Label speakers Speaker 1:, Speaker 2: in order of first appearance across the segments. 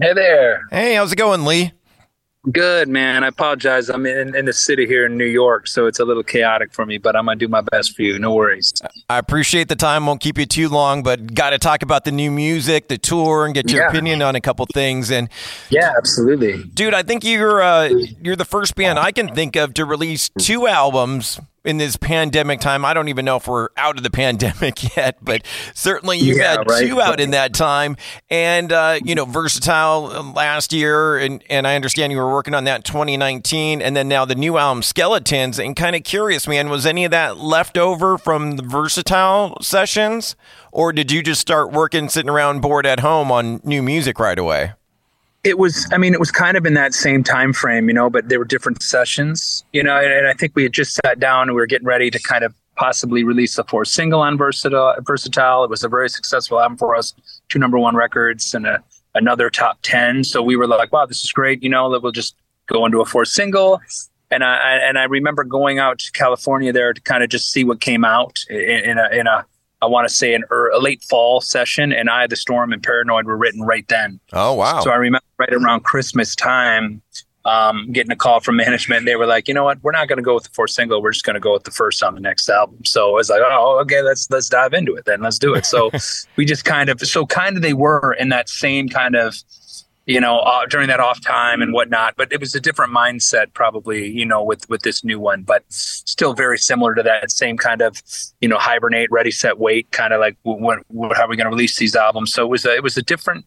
Speaker 1: Hey there.
Speaker 2: Hey, how's it going, Leigh?
Speaker 1: Good, man. I apologize. I'm in, in the city here in New York, so it's a little chaotic for me, but I'm going to do my best for you. No worries.
Speaker 2: I appreciate the time. Won't keep you too long, but got to talk about the new music, the tour, and get your
Speaker 1: Yeah.
Speaker 2: opinion on a couple things. And
Speaker 1: Yeah, absolutely.
Speaker 2: dude, I think you're uh, you're the first band I can think of to release two albums in this pandemic time. I don't even know if we're out of the pandemic yet, but certainly you've
Speaker 1: Yeah,
Speaker 2: had
Speaker 1: right.
Speaker 2: two out in that time. And uh, you know, versatile uh, last year, and and I understand you were working on that in 2019, and then now the new album Skeletons. And kind of curious, man, was any of that left over from the versatile sessions, or did you just start working, sitting around bored at home on new music right away?
Speaker 1: It was, I mean, it was kind of in that same time frame, you know, but there were different sessions, you know, and, and I think we had just sat down and we were getting ready to kind of possibly release the fourth single on Versatile. Versatile. It was a very successful album for us, two number one records and a, another top 10. So we were like, wow, this is great, you know, that we'll just go into a fourth single. And I, and I remember going out to California there to kind of just see what came out in, in a in a I want to say an er, a late fall session, and I, the Storm, and Paranoid were written right then.
Speaker 2: Oh wow!
Speaker 1: So I remember right around Christmas time, um, getting a call from management. And they were like, you know what, we're not going to go with the fourth single. We're just going to go with the first on the next album. So I was like, oh, okay, let's let's dive into it then. Let's do it. So we just kind of, so kind of they were in that same kind of, you know, uh, during that off time and whatnot. But it was a different mindset, probably, you know, with with this new one. But still very similar to that same kind of, you know, hibernate, ready, set, wait, kind of like when, how are we going to release these albums? So it was a, it was a different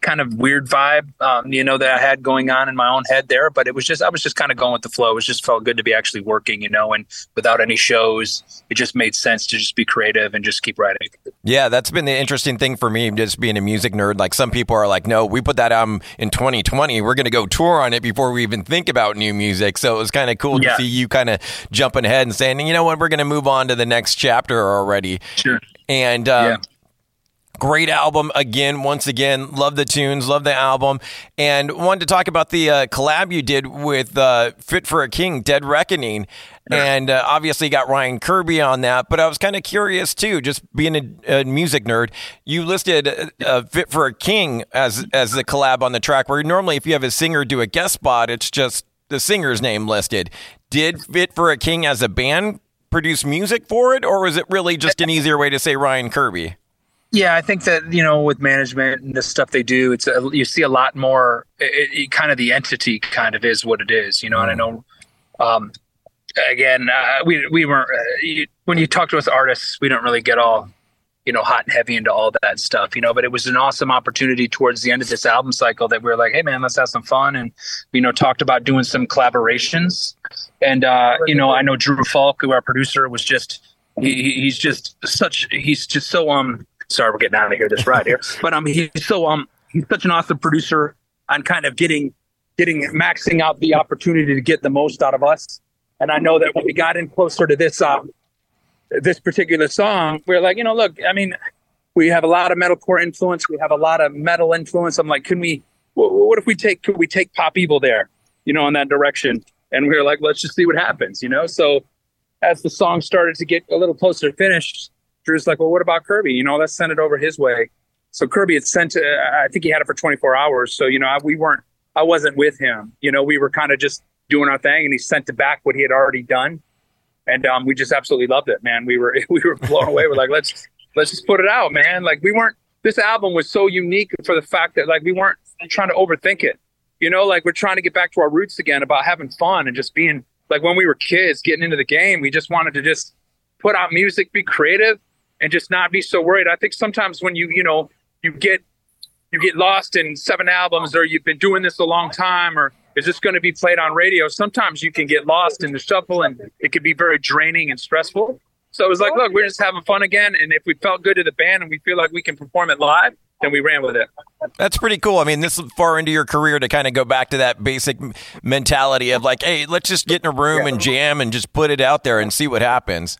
Speaker 1: kind of weird vibe, um, you know, that I had going on in my own head there. But it was just, I was just kind of going with the flow. It was just felt good to be actually working, you know, and without any shows, it just made sense to just be creative and just keep writing.
Speaker 2: Yeah, that's been the interesting thing for me, just being a music nerd. Like some people are like, no, we put that album in 2020. We're going to go tour on it before we even think about new music. So it was kind of cool
Speaker 1: Yeah.
Speaker 2: to see you kind of jumping ahead and saying, you know what, we're going to move on to the next chapter already.
Speaker 1: Sure.
Speaker 2: And uh,
Speaker 1: Yeah.
Speaker 2: Great album again, once again. Love the tunes, love the album, and wanted to talk about the uh, collab you did with uh, Fit for a King, Dead Reckoning, and uh, obviously got Ryan Kirby on that. But I was kind of curious too, just being a, a music nerd. You listed uh, Fit for a King as as the collab on the track, where normally if you have a singer do a guest spot, it's just the singer's name listed. Did Fit for a King as a band produce music for it, or was it really just an easier way to say Ryan Kirby?
Speaker 1: Yeah, I think that you know, with management and the stuff they do, it's a, you see a lot more. It, it, kind of the entity kind of is what it is, you know. And I know, um, again, uh, we we weren't uh, you, when you talk to us artists, we don't really get all you know hot and heavy into all that stuff, you know. But it was an awesome opportunity towards the end of this album cycle that we were like, hey man, let's have some fun, and you know, talked about doing some collaborations. And uh, you know, I know Drew Fulk, who our producer, was just he, he- he's just such he's just so um sorry we're getting out of here this ride here. But um he's so um he's such an awesome producer on kind of getting getting maxing out the opportunity to get the most out of us. And i know that when we got in closer to this um this particular song we are like you know look i mean we have a lot of metalcore influence. We have a lot of metal influence. I'm like can we what if we take could we take pop evil there you know in that direction? And we were like let's just see what happens you know? So as the song started to get a little closer to finish, Drew's like, "Well, what about Kirby? You know, let's send it over his way." So Kirby had sent. Uh, I think he had it for 24 hours. So you know, I, we weren't. I wasn't with him. You know, we were kind of just doing our thing, and he sent it back what he had already done, and um, we just absolutely loved it, man. We were we were blown away. We're like, let's let's just put it out, man. Like we weren't. This album was so unique for the fact that like we weren't trying to overthink it. You know, like we're trying to get back to our roots again about having fun and just being like when we were kids getting into the game, we just wanted to just put out music, be creative, and just not be so worried. I think sometimes when you, you know, you get you get lost in seven albums or you've been doing this a long time or is this going to be played on radio? Sometimes you can get lost in the shuffle and it could be very draining and stressful. So it was like, look, we're just having fun again. And if we felt good to the band and we feel like we can perform it live, then we ran with it.
Speaker 2: That's pretty cool. I mean, this is far into your career to kind of go back to that basic mentality of like, hey, let's just get in a room and jam and just put it out there and see what happens.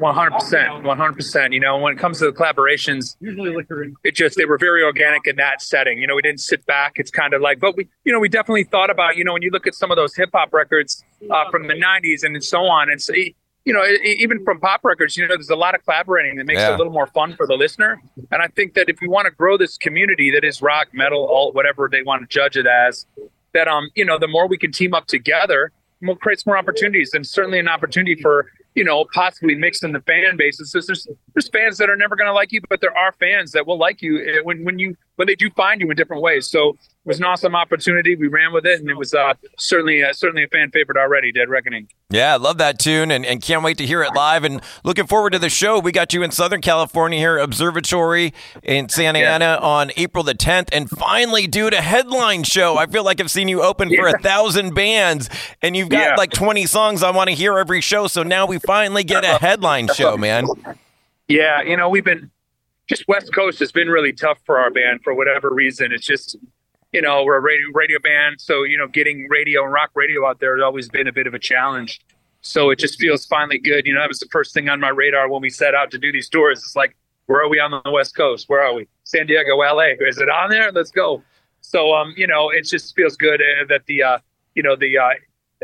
Speaker 1: One hundred percent, one hundred percent. You know, when it comes to the collaborations, usually it just they were very organic in that setting. You know, we didn't sit back. It's kind of like, but we, you know, we definitely thought about. You know, when you look at some of those hip hop records uh, from the '90s and so on, and so, you you know, even from pop records, you know, there's a lot of collaborating that makes yeah. it a little more fun for the listener. And I think that if we want to grow this community that is rock, metal, alt, whatever they want to judge it as, that um, you know, the more we can team up together, we'll create more opportunities, and certainly an opportunity for you know, possibly mixing the fan bases. There's there's fans that are never going to like you, but there are fans that will like you eh, when when you when they do find you in different ways. So it was an awesome opportunity. We ran with it, and it was uh, certainly uh, certainly a fan favorite already. Dead Reckoning.
Speaker 2: Yeah, I love that tune, and, and can't wait to hear it live. And looking forward to the show. We got you in Southern California here, Observatory in Santa yeah. Ana on April the 10th, and finally, dude, a headline show. I feel like I've seen you open yeah. for a thousand bands, and you've got yeah. like 20 songs I want to hear every show. So now we finally get a headline show, man.
Speaker 1: Yeah, you know we've been just West Coast has been really tough for our band for whatever reason. It's just you know, we're a radio, radio band. So, you know, getting radio and rock radio out there has always been a bit of a challenge. So it just feels finally good. You know, that was the first thing on my radar when we set out to do these tours. It's like, where are we on the West Coast? Where are we? San Diego, LA. Is it on there? Let's go. So, um, you know, it just feels good uh, that the, uh, you know, the, uh,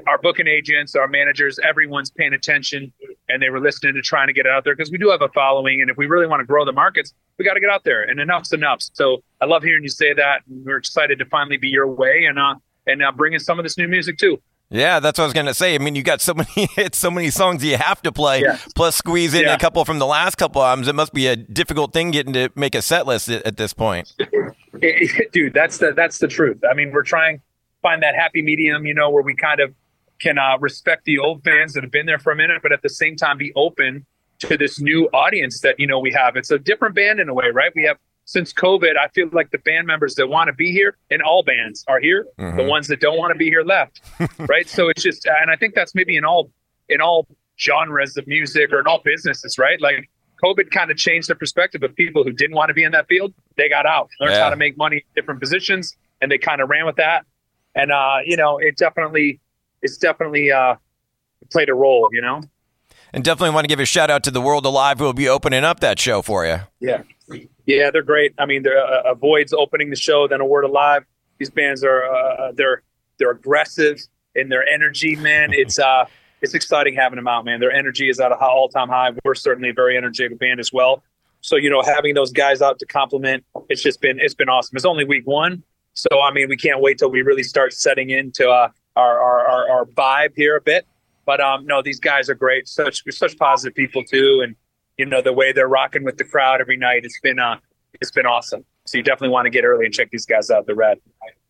Speaker 1: our booking agents, our managers, everyone's paying attention and they were listening to trying to get it out there because we do have a following. And if we really want to grow the markets, we got to get out there and enough's enough. So I love hearing you say that. And we're excited to finally be your way and, uh, and uh, bringing some of this new music too.
Speaker 2: Yeah, that's what I was going to say. I mean, you got so many hits, so many songs you have to play, yeah. plus squeeze in yeah. a couple from the last couple albums. It must be a difficult thing getting to make a set list at, at this point.
Speaker 1: Dude, that's the that's the truth. I mean, we're trying find that happy medium, you know, where we kind of can uh, respect the old fans that have been there for a minute, but at the same time be open to this new audience that you know we have. It's a different band in a way, right? We have since COVID. I feel like the band members that want to be here, and all bands are here. Mm-hmm. The ones that don't want to be here left, right? So it's just, and I think that's maybe in all in all genres of music or in all businesses, right? Like COVID kind of changed the perspective of people who didn't want to be in that field. They got out, learned yeah. how to make money in different positions, and they kind of ran with that. And uh, you know, it definitely it's definitely uh, played a role, you know.
Speaker 2: And definitely want to give a shout out to the Word Alive who will be opening up that show for you.
Speaker 1: Yeah, yeah, they're great. I mean, they're uh, Avoid's opening the show, then a Word Alive. These bands are uh, they're they're aggressive in their energy, man. It's uh it's exciting having them out, man. Their energy is at an all time high. We're certainly a very energetic band as well. So you know, having those guys out to compliment, it's just been it's been awesome. It's only week one, so I mean, we can't wait till we really start setting into uh, our, our, our, our vibe here a bit. But um, no, these guys are great. Such such positive people too, and you know the way they're rocking with the crowd every night. It's been uh, it's been awesome. So you definitely want to get early and check these guys out. The Red.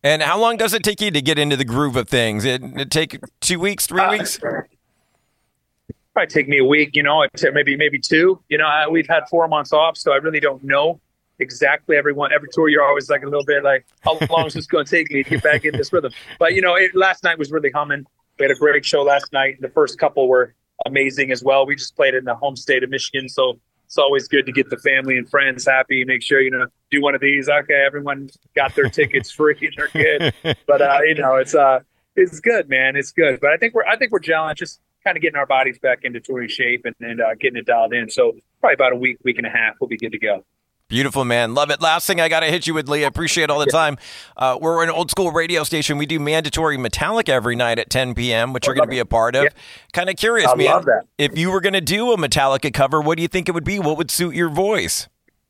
Speaker 2: And how long does it take you to get into the groove of things? It, it take two weeks, three uh, weeks? Probably
Speaker 1: take me a week. You know, maybe maybe two. You know, we've had four months off, so I really don't know exactly everyone every tour you're always like a little bit like how long is this going to take me to get back in this rhythm? But you know it, last night was really humming. We had a great show last night. The first couple were amazing as well. We just played in the home state of michigan so it's always good to get the family and friends happy make sure you know do one of these. Okay everyone got their tickets free they're good. But uh you know it's uh it's good man. It's good. But i think we're i think we're gelling just kind of getting our bodies back into touring shape and, and uh, getting it dialed in. So probably about a week week and a half we'll be good to go
Speaker 2: Beautiful, man. Love it. Last thing I got to hit you with, Leigh. I appreciate all the time. Uh, we're an old school radio station. We do mandatory Metallica every night at 10 p.m., which you're going to be a part of. Yeah. Kind of curious,
Speaker 1: I
Speaker 2: man. If you were going to do a Metallica cover, what do you think it would be? What would suit your voice?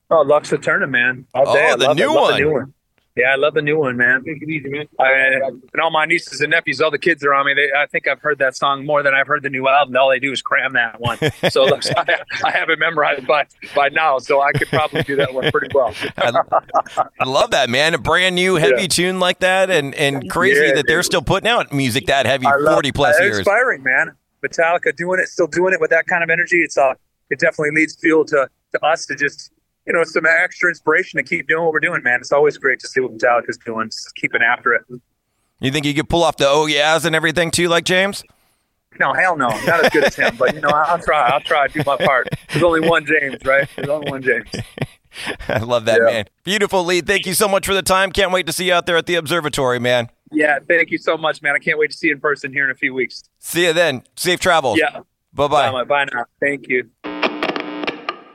Speaker 1: Oh, Lux Æterna, man. All day.
Speaker 2: Oh, the new, the new one.
Speaker 1: Yeah, I love the new one, man. Take it easy, man. I, and all my nieces and nephews, all the kids are on me. They, I think I've heard that song more than I've heard the new album. All they do is cram that one. So I, I, have it memorized by by now, so I could probably do that one pretty well. I,
Speaker 2: I, love that, man. A brand new heavy yeah. tune like that, and and crazy yeah, that they're still putting out music that heavy, forty plus years.
Speaker 1: Inspiring, man. Metallica doing it, still doing it with that kind of energy. It's uh, it definitely leads fuel to to us to just you know, some extra inspiration to keep doing what we're doing, man. It's always great to see what Metallica's doing, just keeping after it.
Speaker 2: You think you could pull off the oh yeahs and everything too, like James?
Speaker 1: No, hell no, not as good as him. But you know, I'll try. I'll try to do my part. There's only one James, right? There's only one James.
Speaker 2: I love that, yeah. man. Beautiful, Leigh. Thank you so much for the time. Can't wait to see you out there at the observatory, man.
Speaker 1: Yeah, thank you so much, man. I can't wait to see you in person here in a few weeks.
Speaker 2: See you then. Safe travels.
Speaker 1: Yeah.
Speaker 2: Bye-bye.
Speaker 1: Bye bye. Bye now. Thank you.